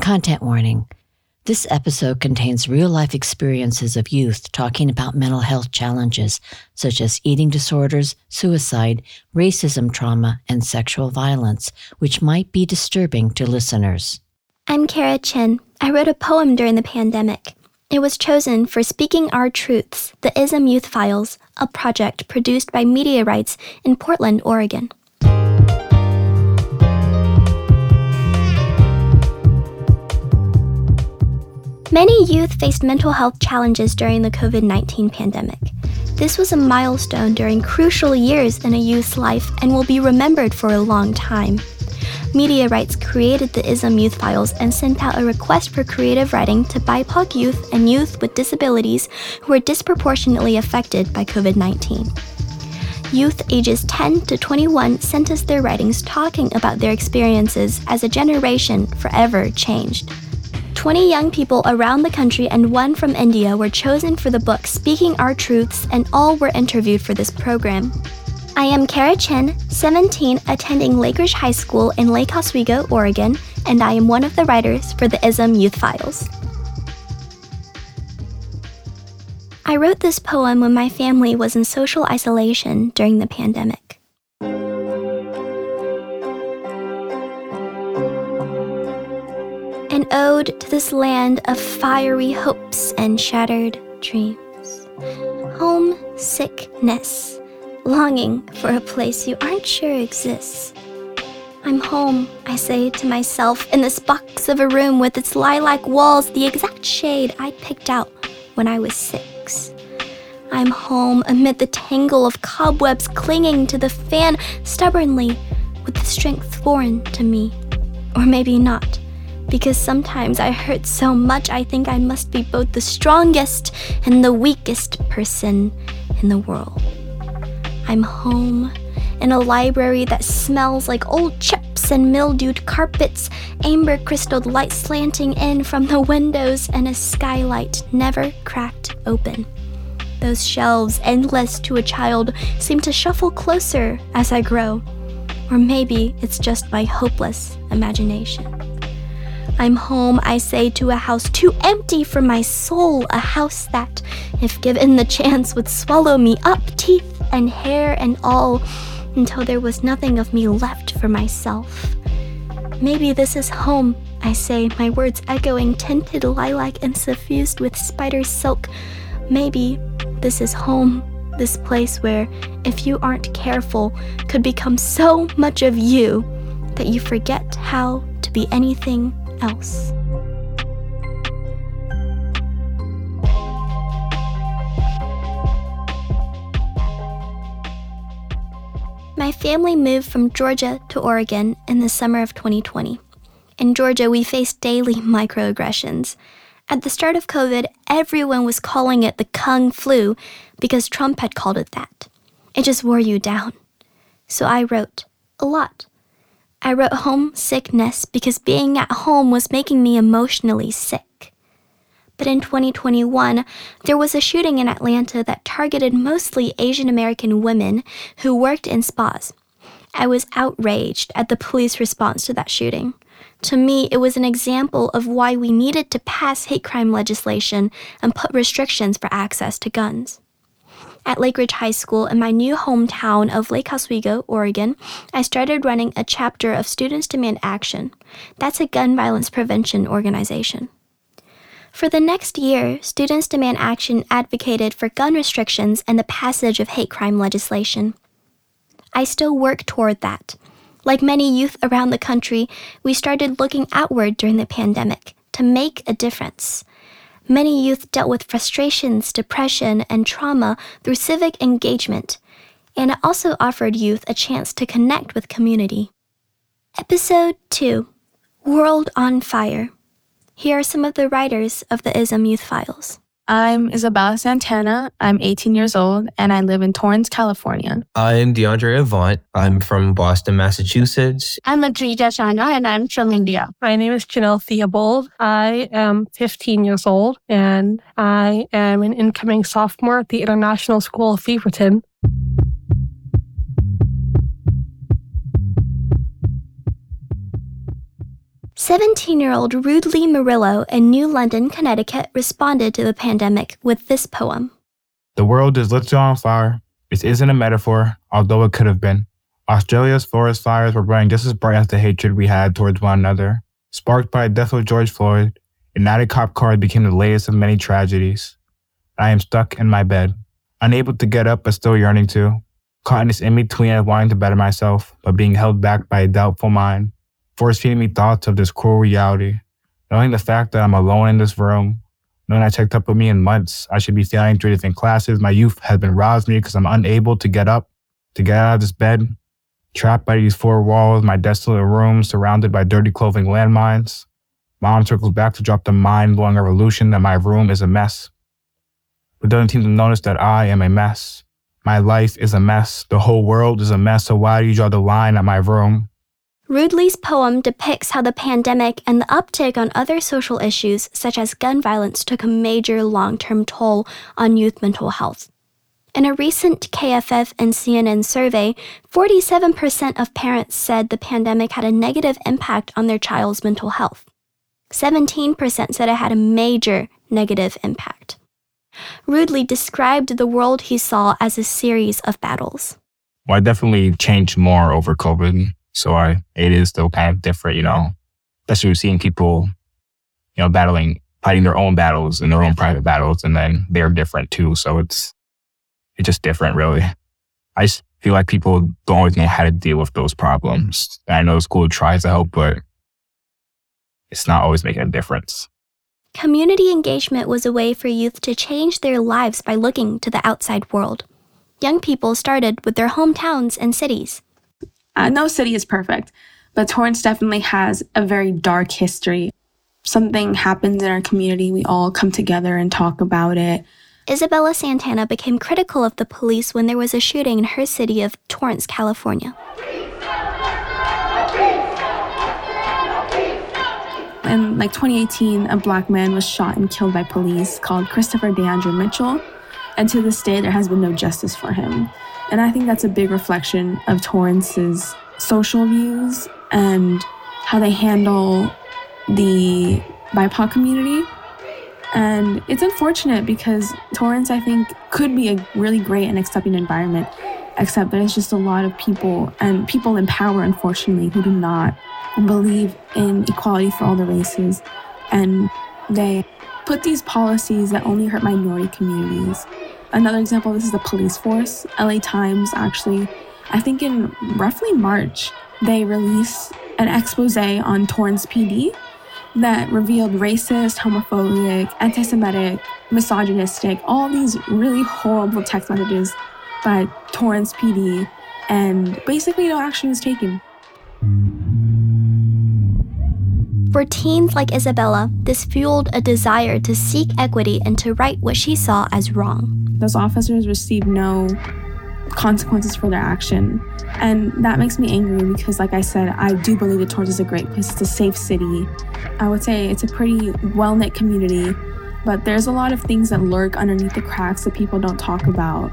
Content warning. This episode contains real life experiences of youth talking about mental health challenges such as eating disorders, suicide, racism trauma, and sexual violence, which might be disturbing to listeners. I'm Cara Chen. I wrote a poem during the pandemic. It was chosen for Speaking Our Truths, the ISM Youth Files, a project produced by MediaRites in Portland, Oregon. Many youth faced mental health challenges during the COVID 19 pandemic. This was a milestone during crucial years in a youth's life and will be remembered for a long time. MediaRites created the ISM Youth Files and sent out a request for creative writing to BIPOC youth and youth with disabilities who were disproportionately affected by COVID 19. Youth ages 10 to 21 sent us their writings talking about their experiences as a generation forever changed. 20 young people around the country and one from India were chosen for the book Speaking Our Truths, and all were interviewed for this program. I am Cara Chen, 17, attending Lakeridge High School in Lake Oswego, Oregon, and I am one of the writers for the ISM Youth Files. I wrote this poem when my family was in social isolation during the pandemic. Ode to this land of fiery hopes and shattered dreams. Homesickness, longing for a place you aren't sure exists. I'm home, I say to myself, in this box of a room with its lilac walls, the exact shade I picked out when I was six. I'm home amid the tangle of cobwebs clinging to the fan stubbornly with the strength foreign to me. Or maybe not because sometimes I hurt so much I think I must be both the strongest and the weakest person in the world. I'm home in a library that smells like old chips and mildewed carpets, amber crystalled light slanting in from the windows, and a skylight never cracked open. Those shelves, endless to a child, seem to shuffle closer as I grow. Or maybe it's just my hopeless imagination. I'm home, I say, to a house too empty for my soul, a house that, if given the chance, would swallow me up, teeth and hair and all, until there was nothing of me left for myself. Maybe this is home, I say, my words echoing tinted lilac and suffused with spider silk. Maybe this is home, this place where, if you aren't careful, could become so much of you that you forget how to be anything else. My family moved from Georgia to Oregon in the summer of 2020. In Georgia, we faced daily microaggressions. At the start of COVID, everyone was calling it the Kung flu because Trump had called it that. It just wore you down. So I wrote a lot. I wrote homesickness because being at home was making me emotionally sick. But in 2021, there was a shooting in Atlanta that targeted mostly Asian American women who worked in spas. I was outraged at the police response to that shooting. To me, it was an example of why we needed to pass hate crime legislation and put restrictions for access to guns. At Lakeridge High School in my new hometown of Lake Oswego, Oregon, I started running a chapter of Students Demand Action. That's a gun violence prevention organization. For the next year, Students Demand Action advocated for gun restrictions and the passage of hate crime legislation. I still work toward that. Like many youth around the country, we started looking outward during the pandemic to make a difference. Many youth dealt with frustrations, depression, and trauma through civic engagement, and it also offered youth a chance to connect with community. Episode 2 World on Fire. Here are some of the writers of the ISM Youth Files. I'm Isabella Santana. I'm 18 years old and I live in Torrance, California. I'm DeAndre Avant. I'm from Boston, Massachusetts. I'm Adrija Jana and I'm from India. My name is Jenell Theobald. I am 15 years old and I am an incoming sophomore at the International School of Beaverton. 17 year old Roodley Merilo in New London, Connecticut responded to the pandemic with this poem The world is literally on fire. This isn't a metaphor, although it could have been. Australia's forest fires were burning just as bright as the hatred we had towards one another. Sparked by the death of George Floyd, United cop car became the latest of many tragedies. I am stuck in my bed, unable to get up but still yearning to. Caught in this in between of wanting to better myself, but being held back by a doubtful mind force feeding me thoughts of this cruel reality. Knowing the fact that I'm alone in this room, knowing I checked up with me in months, I should be failing through different classes. My youth has been robbed me because I'm unable to get up, to get out of this bed, trapped by these four walls, my desolate room surrounded by dirty clothing landmines. Mom circles back to drop the mind blowing revolution that my room is a mess. But doesn't seem to notice that I am a mess. My life is a mess. The whole world is a mess. So why do you draw the line at my room? Roodley's poem depicts how the pandemic and the uptick on other social issues, such as gun violence, took a major long term toll on youth mental health. In a recent KFF and CNN survey, 47% of parents said the pandemic had a negative impact on their child's mental health. 17% said it had a major negative impact. Roodley described the world he saw as a series of battles. Well, I definitely changed more over COVID so I, it is still kind of different, you know, especially seeing people, you know, battling, fighting their own battles and their own private battles. And then they're different too. So it's, it's just different, really. I just feel like people don't always know how to deal with those problems. I know school tries to help, but it's not always making a difference. Community engagement was a way for youth to change their lives by looking to the outside world. Young people started with their hometowns and cities. Uh, no city is perfect, but Torrance definitely has a very dark history. Something happens in our community, we all come together and talk about it. Isabella Santana became critical of the police when there was a shooting in her city of Torrance, California. In like 2018, a black man was shot and killed by police called Christopher DeAndre Mitchell. And to this day, there has been no justice for him. And I think that's a big reflection of Torrance's social views and how they handle the BIPOC community. And it's unfortunate because Torrance, I think, could be a really great and accepting environment, except there's just a lot of people and people in power, unfortunately, who do not believe in equality for all the races. And they put these policies that only hurt minority communities Another example this is the police force. LA Times actually, I think in roughly March, they released an expose on Torrance PD that revealed racist, homophobic, anti Semitic, misogynistic, all these really horrible text messages by Torrance PD, and basically no action was taken. For teens like Isabella, this fueled a desire to seek equity and to right what she saw as wrong. Those officers received no consequences for their action. And that makes me angry because, like I said, I do believe that Torrance is a great place. It's a safe city. I would say it's a pretty well knit community, but there's a lot of things that lurk underneath the cracks that people don't talk about.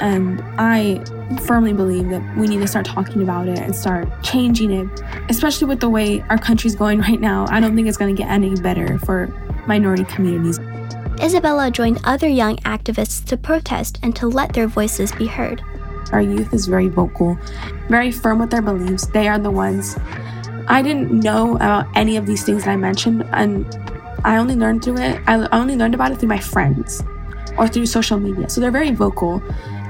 And I firmly believe that we need to start talking about it and start changing it, especially with the way our country's going right now. I don't think it's going to get any better for minority communities. Isabella joined other young activists to protest and to let their voices be heard. Our youth is very vocal, very firm with their beliefs. They are the ones. I didn't know about any of these things that I mentioned, and I only learned through it. I only learned about it through my friends or through social media. So they're very vocal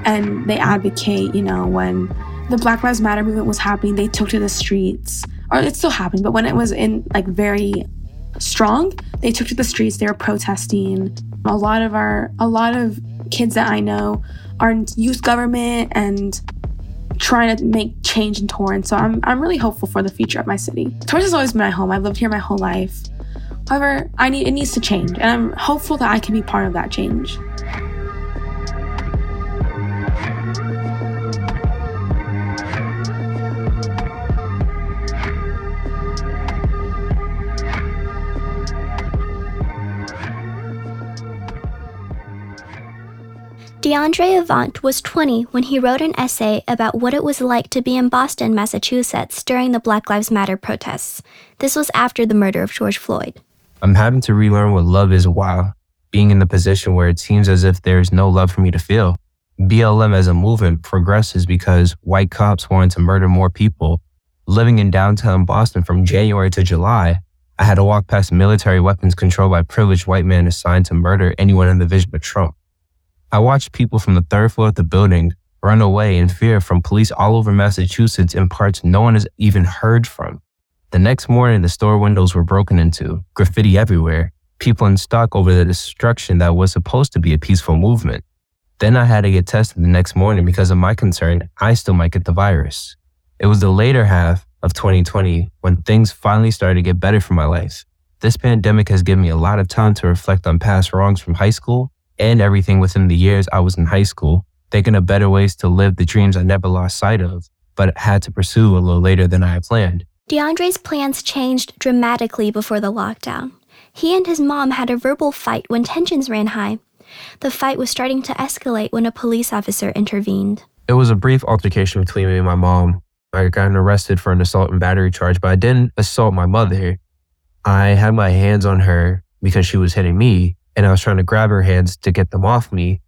and they advocate, you know, when the Black Lives Matter movement was happening, they took to the streets, uh, or it's still happening, but when it was in like very strong, they took to the streets, they were protesting. A lot of our a lot of kids that I know are in youth government and trying to make change in Torrance. So I'm I'm really hopeful for the future of my city. Torrance has always been my home. I've lived here my whole life. However, I need it needs to change, and I'm hopeful that I can be part of that change. DeAndre Avant was 20 when he wrote an essay about what it was like to be in Boston, Massachusetts during the Black Lives Matter protests. This was after the murder of George Floyd. I'm having to relearn what love is while being in the position where it seems as if there's no love for me to feel. BLM as a movement progresses because white cops wanted to murder more people. Living in downtown Boston from January to July, I had to walk past military weapons controlled by privileged white men assigned to murder anyone in the vision of Trump. I watched people from the third floor of the building run away in fear from police all over Massachusetts in parts no one has even heard from. The next morning, the store windows were broken into, graffiti everywhere, people in stock over the destruction that was supposed to be a peaceful movement. Then I had to get tested the next morning because of my concern I still might get the virus. It was the later half of 2020 when things finally started to get better for my life. This pandemic has given me a lot of time to reflect on past wrongs from high school and everything within the years I was in high school, thinking of better ways to live the dreams I never lost sight of, but had to pursue a little later than I had planned. DeAndre's plans changed dramatically before the lockdown. He and his mom had a verbal fight when tensions ran high. The fight was starting to escalate when a police officer intervened. It was a brief altercation between me and my mom. I got arrested for an assault and battery charge, but I didn't assault my mother. I had my hands on her because she was hitting me, and I was trying to grab her hands to get them off me.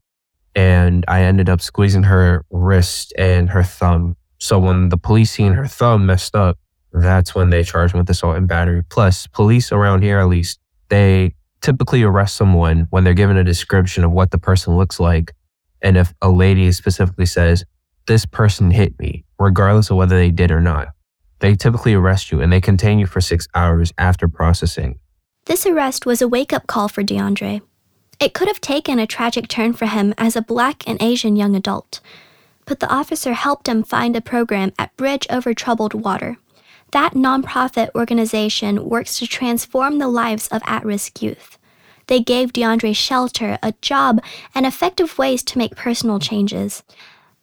And I ended up squeezing her wrist and her thumb. So when the police seen her thumb messed up, that's when they charged me with assault and battery. Plus, police around here, at least, they typically arrest someone when they're given a description of what the person looks like. And if a lady specifically says, this person hit me, regardless of whether they did or not, they typically arrest you and they contain you for six hours after processing. This arrest was a wake up call for DeAndre. It could have taken a tragic turn for him as a black and Asian young adult, but the officer helped him find a program at Bridge Over Troubled Water. That nonprofit organization works to transform the lives of at risk youth. They gave DeAndre shelter, a job, and effective ways to make personal changes.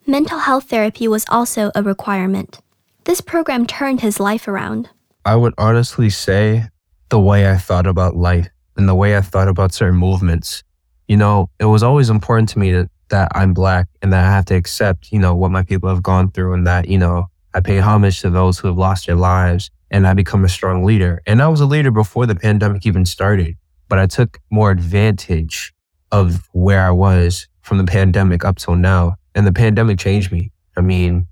Mental health therapy was also a requirement. This program turned his life around. I would honestly say the way I thought about life and the way I thought about certain movements. You know, it was always important to me that, that I'm black and that I have to accept, you know, what my people have gone through and that, you know, I pay homage to those who have lost their lives and I become a strong leader. And I was a leader before the pandemic even started, but I took more advantage of where I was from the pandemic up till now. And the pandemic changed me. I mean,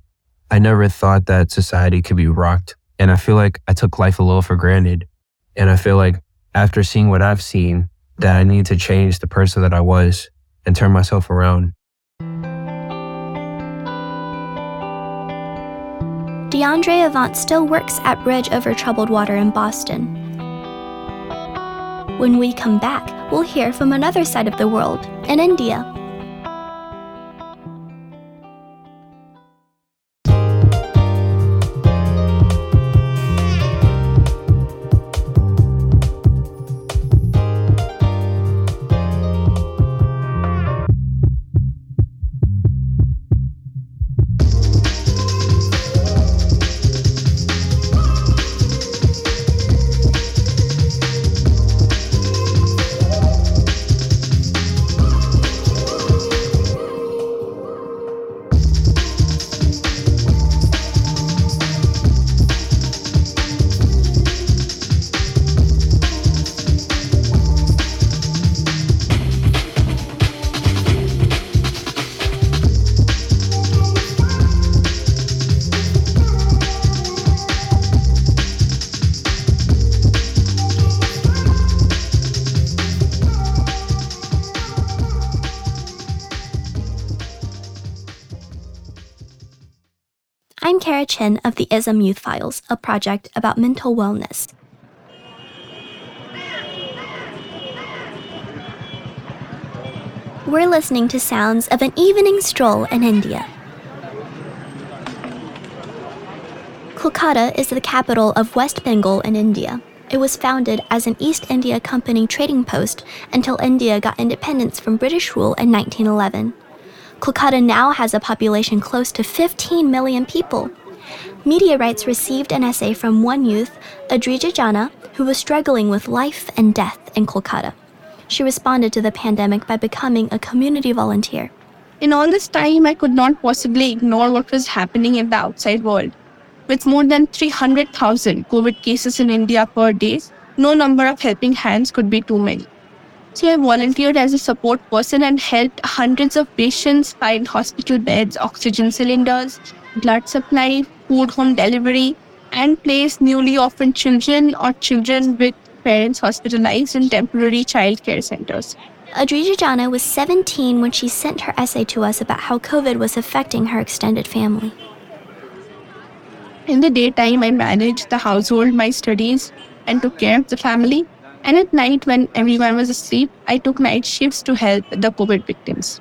I never thought that society could be rocked. And I feel like I took life a little for granted. And I feel like after seeing what I've seen, that I need to change the person that I was and turn myself around. DeAndre Avant still works at Bridge Over Troubled Water in Boston. When we come back, we'll hear from another side of the world, in India. Of the ISM Youth Files, a project about mental wellness. We're listening to sounds of an evening stroll in India. Kolkata is the capital of West Bengal in India. It was founded as an East India Company trading post until India got independence from British rule in 1911. Kolkata now has a population close to 15 million people. MediaRites received an essay from one youth, Adrija Jana, who was struggling with life and death in Kolkata. She responded to the pandemic by becoming a community volunteer. In all this time, I could not possibly ignore what was happening in the outside world. With more than 300,000 COVID cases in India per day, no number of helping hands could be too many. So I volunteered as a support person and helped hundreds of patients find hospital beds, oxygen cylinders, blood supply, food home delivery, and place newly orphaned children or children with parents hospitalized in temporary child care centers. Adrija Jana was 17 when she sent her essay to us about how COVID was affecting her extended family. In the daytime, I managed the household, my studies, and took care of the family. And at night, when everyone was asleep, I took night shifts to help the COVID victims.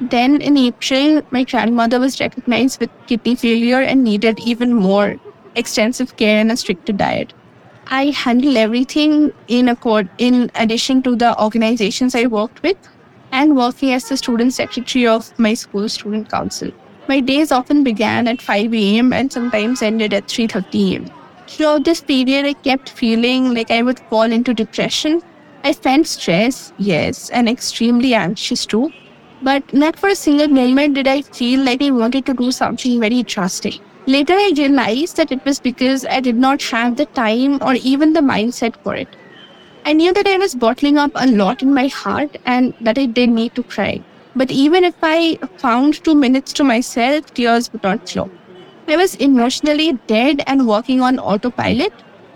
Then in April, my grandmother was recognized with kidney failure and needed even more extensive care and a stricter diet. I handle everything in accord in addition to the organizations I worked with and working as the student secretary of my school student council. My days often began at 5 a.m. and sometimes ended at 3:30 a.m. Throughout this period, I kept feeling like I would fall into depression. I felt stress, yes, and extremely anxious too. But not for a single moment did I feel like I wanted to do something very drastic. Later, I realized that it was because I did not have the time or even the mindset for it. I knew that I was bottling up a lot in my heart and that I did need to cry. But even if I found two minutes to myself, tears would not flow. I was emotionally dead and working on autopilot.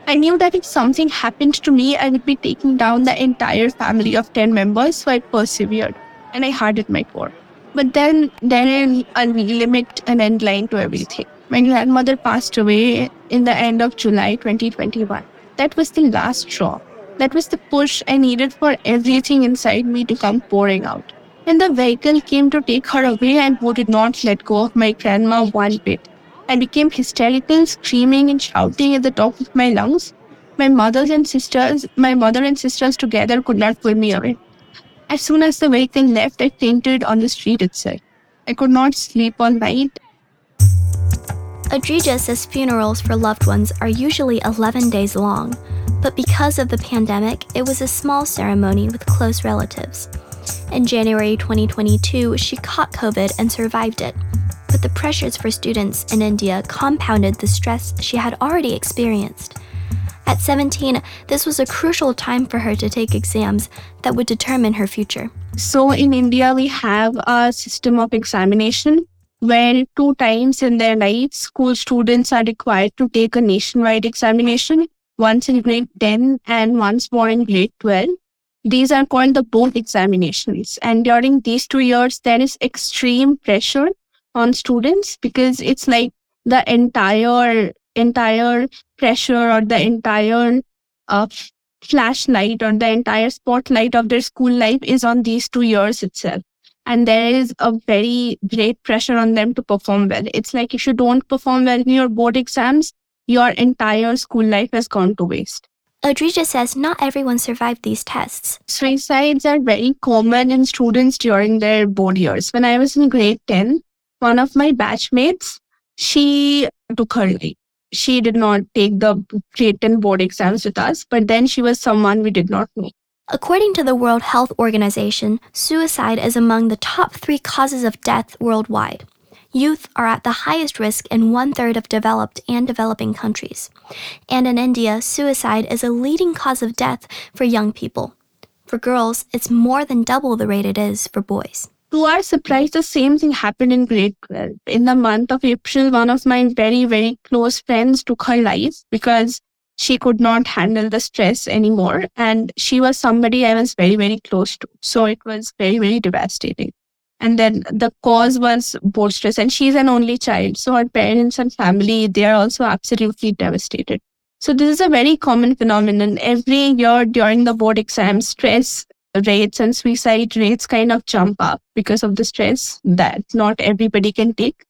I knew that if something happened to me, I would be taking down the entire family of 10 members, so I persevered and I hardened my core. But then there is a limit, an end line to everything. My grandmother passed away in the end of July 2021. That was the last straw. That was the push I needed for everything inside me to come pouring out. And the vehicle came to take her away and who did not let go of my grandma one bit. I became hysterical, screaming and shouting at the top of my lungs. My mothers and sisters, my mother and sisters together could not pull me away. As soon as the vehicle left, I fainted on the street itself. I could not sleep all night. Adrija says funerals for loved ones are usually 11 days long, but because of the pandemic, it was a small ceremony with close relatives. In January 2022, she caught COVID and survived it but the pressures for students in India compounded the stress she had already experienced. At 17, this was a crucial time for her to take exams that would determine her future. So, in India, we have a system of examination where two times in their life, school students are required to take a nationwide examination, once in grade 10 and once more in grade 12. These are called the board examinations. And during these two years, there is extreme pressure on students because it's like the entire entire pressure or the entire uh, flashlight or the entire spotlight of their school life is on these two years itself and there is a very great pressure on them to perform well it's like if you don't perform well in your board exams your entire school life has gone to waste Adrija says not everyone survived these tests. Suicides are very common in students during their board years. When I was in grade 10, one of my batchmates, she took her life. She did not take the 10 board exams with us, but then she was someone we did not know. According to the World Health Organization, suicide is among the top three causes of death worldwide. Youth are at the highest risk in one third of developed and developing countries. And in India, suicide is a leading cause of death for young people. For girls, it's more than double the rate it is for boys to our surprise, the same thing happened in grade 12. In the month of April, one of my very, very close friends took her life because she could not handle the stress anymore. And she was somebody I was very, very close to. So it was very, very devastating. And then the cause was board stress. And she's an only child. So her parents and family, they are also absolutely devastated. So this is a very common phenomenon. Every year during the board exam, stress rates and suicide rates kind of jump up because of the stress that not everybody can take.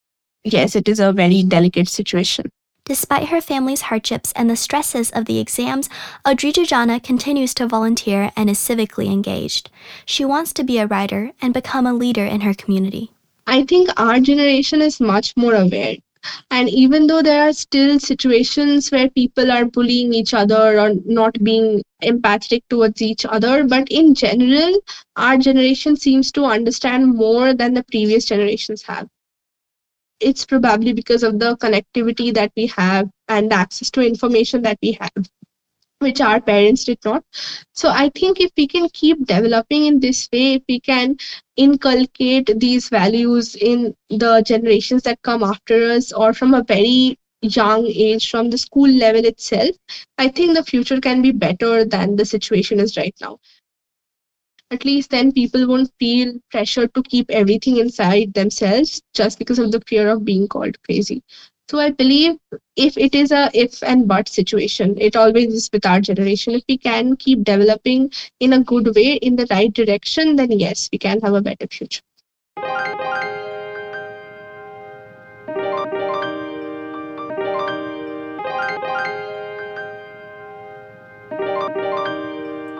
Yes, it is a very delicate situation. Despite her family's hardships and the stresses of the exams, Adrija Jana continues to volunteer and is civically engaged. She wants to be a writer and become a leader in her community. I think our generation is much more aware. And even though there are still situations where people are bullying each other or not being empathetic towards each other, but in general, our generation seems to understand more than the previous generations have. It's probably because of the connectivity that we have and access to information that we have which our parents did not. So I think if we can keep developing in this way, if we can inculcate these values in the generations that come after us or from a very young age from the school level itself, I think the future can be better than the situation is right now. At least then people won't feel pressure to keep everything inside themselves just because of the fear of being called crazy. So I believe if it is a if and but situation, it always is with our generation. If we can keep developing in a good way in the right direction, then yes, we can have a better future.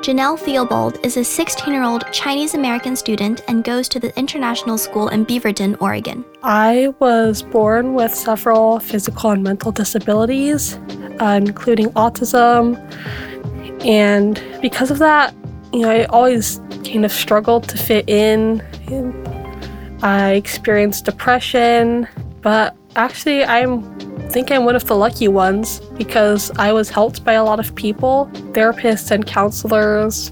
Jenell Theobald is a 16 year old Chinese American student and goes to the international school in Beaverton, Oregon. I was born with several physical and mental disabilities, uh, including autism. And because of that, you know, I always kind of struggled to fit in. I experienced depression, but actually, I'm think I'm one of the lucky ones because I was helped by a lot of people, therapists and counselors.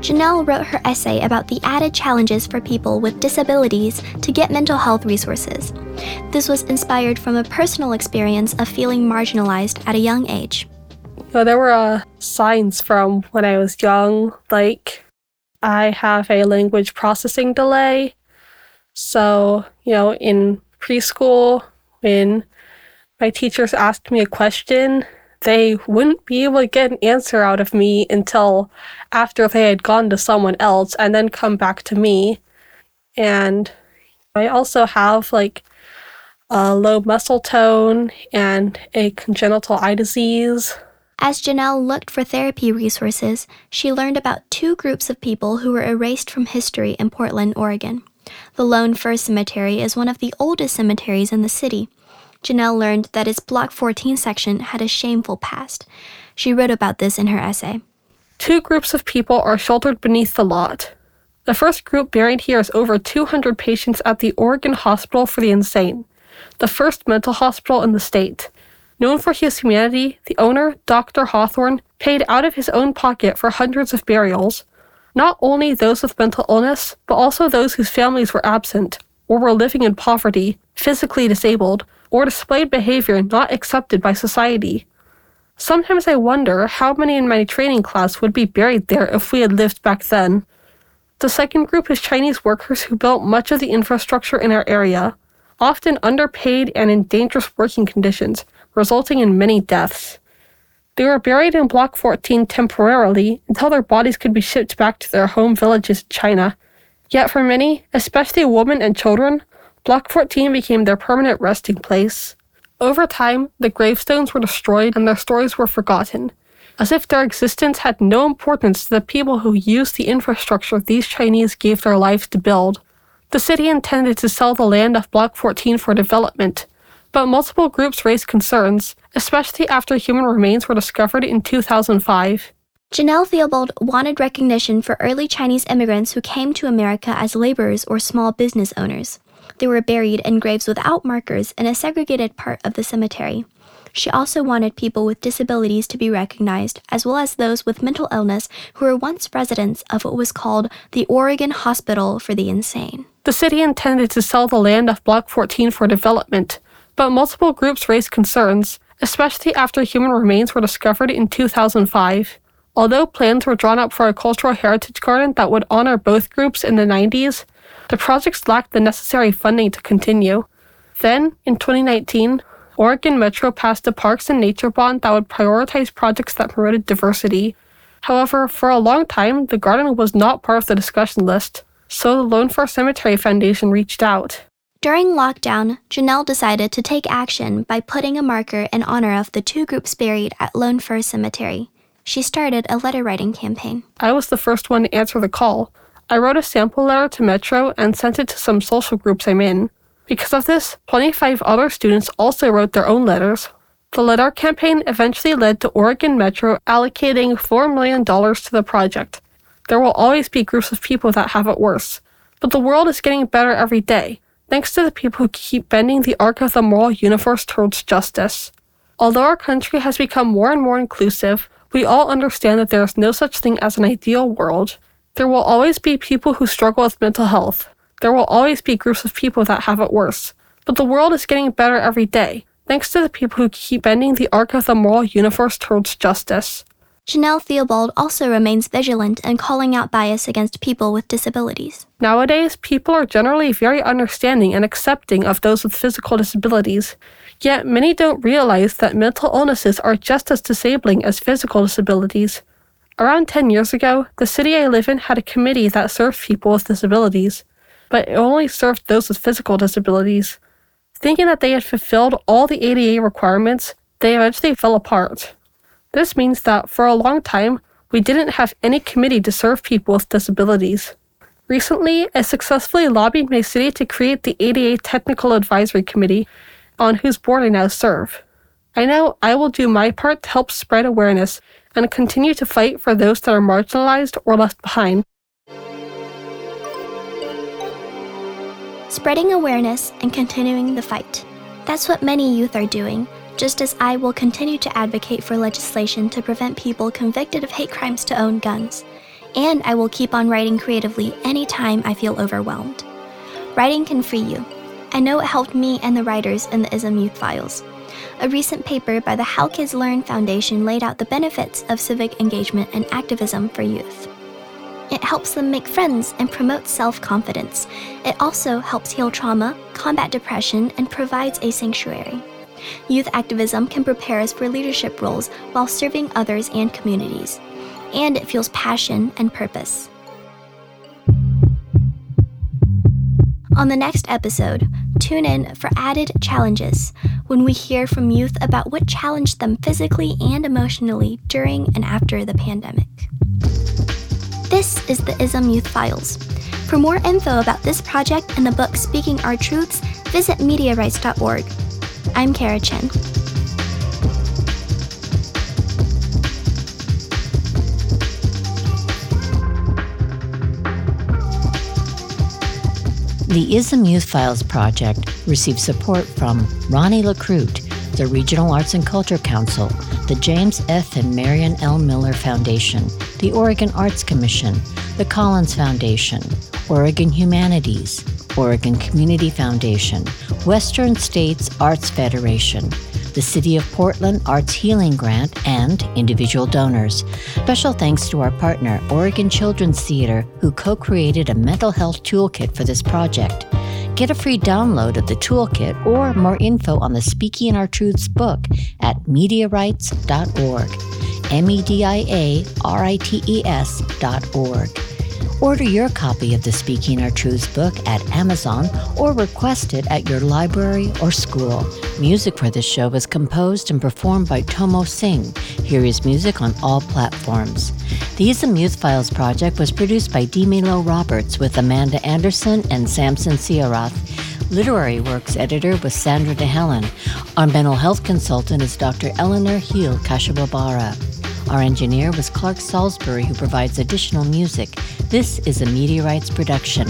Jenell wrote her essay about the added challenges for people with disabilities to get mental health resources. This was inspired from a personal experience of feeling marginalized at a young age. So there were uh, signs from when I was young, like I have a language processing delay. So, you know, in preschool, when my teachers asked me a question, they wouldn't be able to get an answer out of me until after they had gone to someone else and then come back to me. And I also have like a low muscle tone and a congenital eye disease. As Jenell looked for therapy resources, she learned about two groups of people who were erased from history in Portland, Oregon. The Lone Fir Cemetery is one of the oldest cemeteries in the city Jenell learned that its Block 14 section had a shameful past. She wrote about this in her essay. Two groups of people are sheltered beneath the lot. The first group buried here is over 200 patients at the Oregon Hospital for the Insane, the first mental hospital in the state. Known for his humanity, the owner, Dr. Hawthorne, paid out of his own pocket for hundreds of burials, not only those with mental illness, but also those whose families were absent or were living in poverty, physically disabled, or displayed behavior not accepted by society. Sometimes I wonder how many in my training class would be buried there if we had lived back then. The second group is Chinese workers who built much of the infrastructure in our area, often underpaid and in dangerous working conditions, resulting in many deaths. They were buried in Block 14 temporarily until their bodies could be shipped back to their home villages in China. Yet for many, especially women and children, Block 14 became their permanent resting place. Over time, the gravestones were destroyed and their stories were forgotten, as if their existence had no importance to the people who used the infrastructure these Chinese gave their lives to build. The city intended to sell the land of Block 14 for development, but multiple groups raised concerns, especially after human remains were discovered in 2005. Jenell Theobald wanted recognition for early Chinese immigrants who came to America as laborers or small business owners. They were buried in graves without markers in a segregated part of the cemetery. She also wanted people with disabilities to be recognized, as well as those with mental illness who were once residents of what was called the Oregon Hospital for the Insane. The city intended to sell the land of Block 14 for development, but multiple groups raised concerns, especially after human remains were discovered in 2005. Although plans were drawn up for a cultural heritage garden that would honor both groups in the 90s, the projects lacked the necessary funding to continue. Then, in 2019, Oregon Metro passed a Parks and Nature bond that would prioritize projects that promoted diversity. However, for a long time, the garden was not part of the discussion list, so the Lone Fir Cemetery Foundation reached out. During lockdown, Jenell decided to take action by putting a marker in honor of the two groups buried at Lone Fir Cemetery. She started a letter writing campaign. I was the first one to answer the call, I wrote a sample letter to Metro and sent it to some social groups I'm in. Because of this, 25 other students also wrote their own letters. The letter campaign eventually led to Oregon Metro allocating $4 million to the project. There will always be groups of people that have it worse, but the world is getting better every day, thanks to the people who keep bending the arc of the moral universe towards justice. Although our country has become more and more inclusive, we all understand that there is no such thing as an ideal world. There will always be people who struggle with mental health. There will always be groups of people that have it worse. But the world is getting better every day, thanks to the people who keep bending the arc of the moral universe towards justice. Jenell Theobald also remains vigilant in calling out bias against people with disabilities. Nowadays, people are generally very understanding and accepting of those with physical disabilities. Yet, many don't realize that mental illnesses are just as disabling as physical disabilities. Around 10 years ago, the city I live in had a committee that served people with disabilities, but it only served those with physical disabilities. Thinking that they had fulfilled all the ADA requirements, they eventually fell apart. This means that for a long time, we didn't have any committee to serve people with disabilities. Recently, I successfully lobbied my city to create the ADA Technical Advisory Committee, on whose board I now serve. I know I will do my part to help spread awareness and continue to fight for those that are marginalized or left behind. Spreading awareness and continuing the fight. That's what many youth are doing just as I will continue to advocate for legislation to prevent people convicted of hate crimes to own guns. And I will keep on writing creatively anytime I feel overwhelmed. Writing can free you. I know it helped me and the writers in the ISM Youth Files. A recent paper by the How Kids Learn Foundation laid out the benefits of civic engagement and activism for youth. It helps them make friends and promotes self confidence. It also helps heal trauma, combat depression, and provides a sanctuary. Youth activism can prepare us for leadership roles while serving others and communities. And it fuels passion and purpose. On the next episode, tune in for added challenges when we hear from youth about what challenged them physically and emotionally during and after the pandemic. This is the ISM Youth Files. For more info about this project and the book Speaking Our Truths, visit MediaRites.org. I'm Cara Chen. The ISM Youth Files project receives support from Ronni Lacroute, the Regional Arts and Culture Council, the James F. and Marion L. Miller Foundation, the Oregon Arts Commission, the Collins Foundation, Oregon Humanities, Oregon Community Foundation, Western States Arts Federation, the City of Portland Arts Healing Grant, and individual donors. Special thanks to our partner, Oregon Children's Theater, who co created a mental health toolkit for this project. Get a free download of the toolkit or more info on the Speaking in Our Truths book at mediarites.org. M E D I A R I T E S dot org. Order your copy of the Speaking Our Truths book at Amazon or request it at your library or school. Music for this show was composed and performed by Tomo Singh. Hear his music on all platforms. The ISM Files project was produced by Dmae Lo Roberts with Amanda Anderson and Samson Siarath. Literary Works editor was Sandra DeHelen. Our mental health consultant is Dr. Eleanor Heel Kashababara. Our engineer was Clark Salisbury, who provides additional music. This is a Rights production.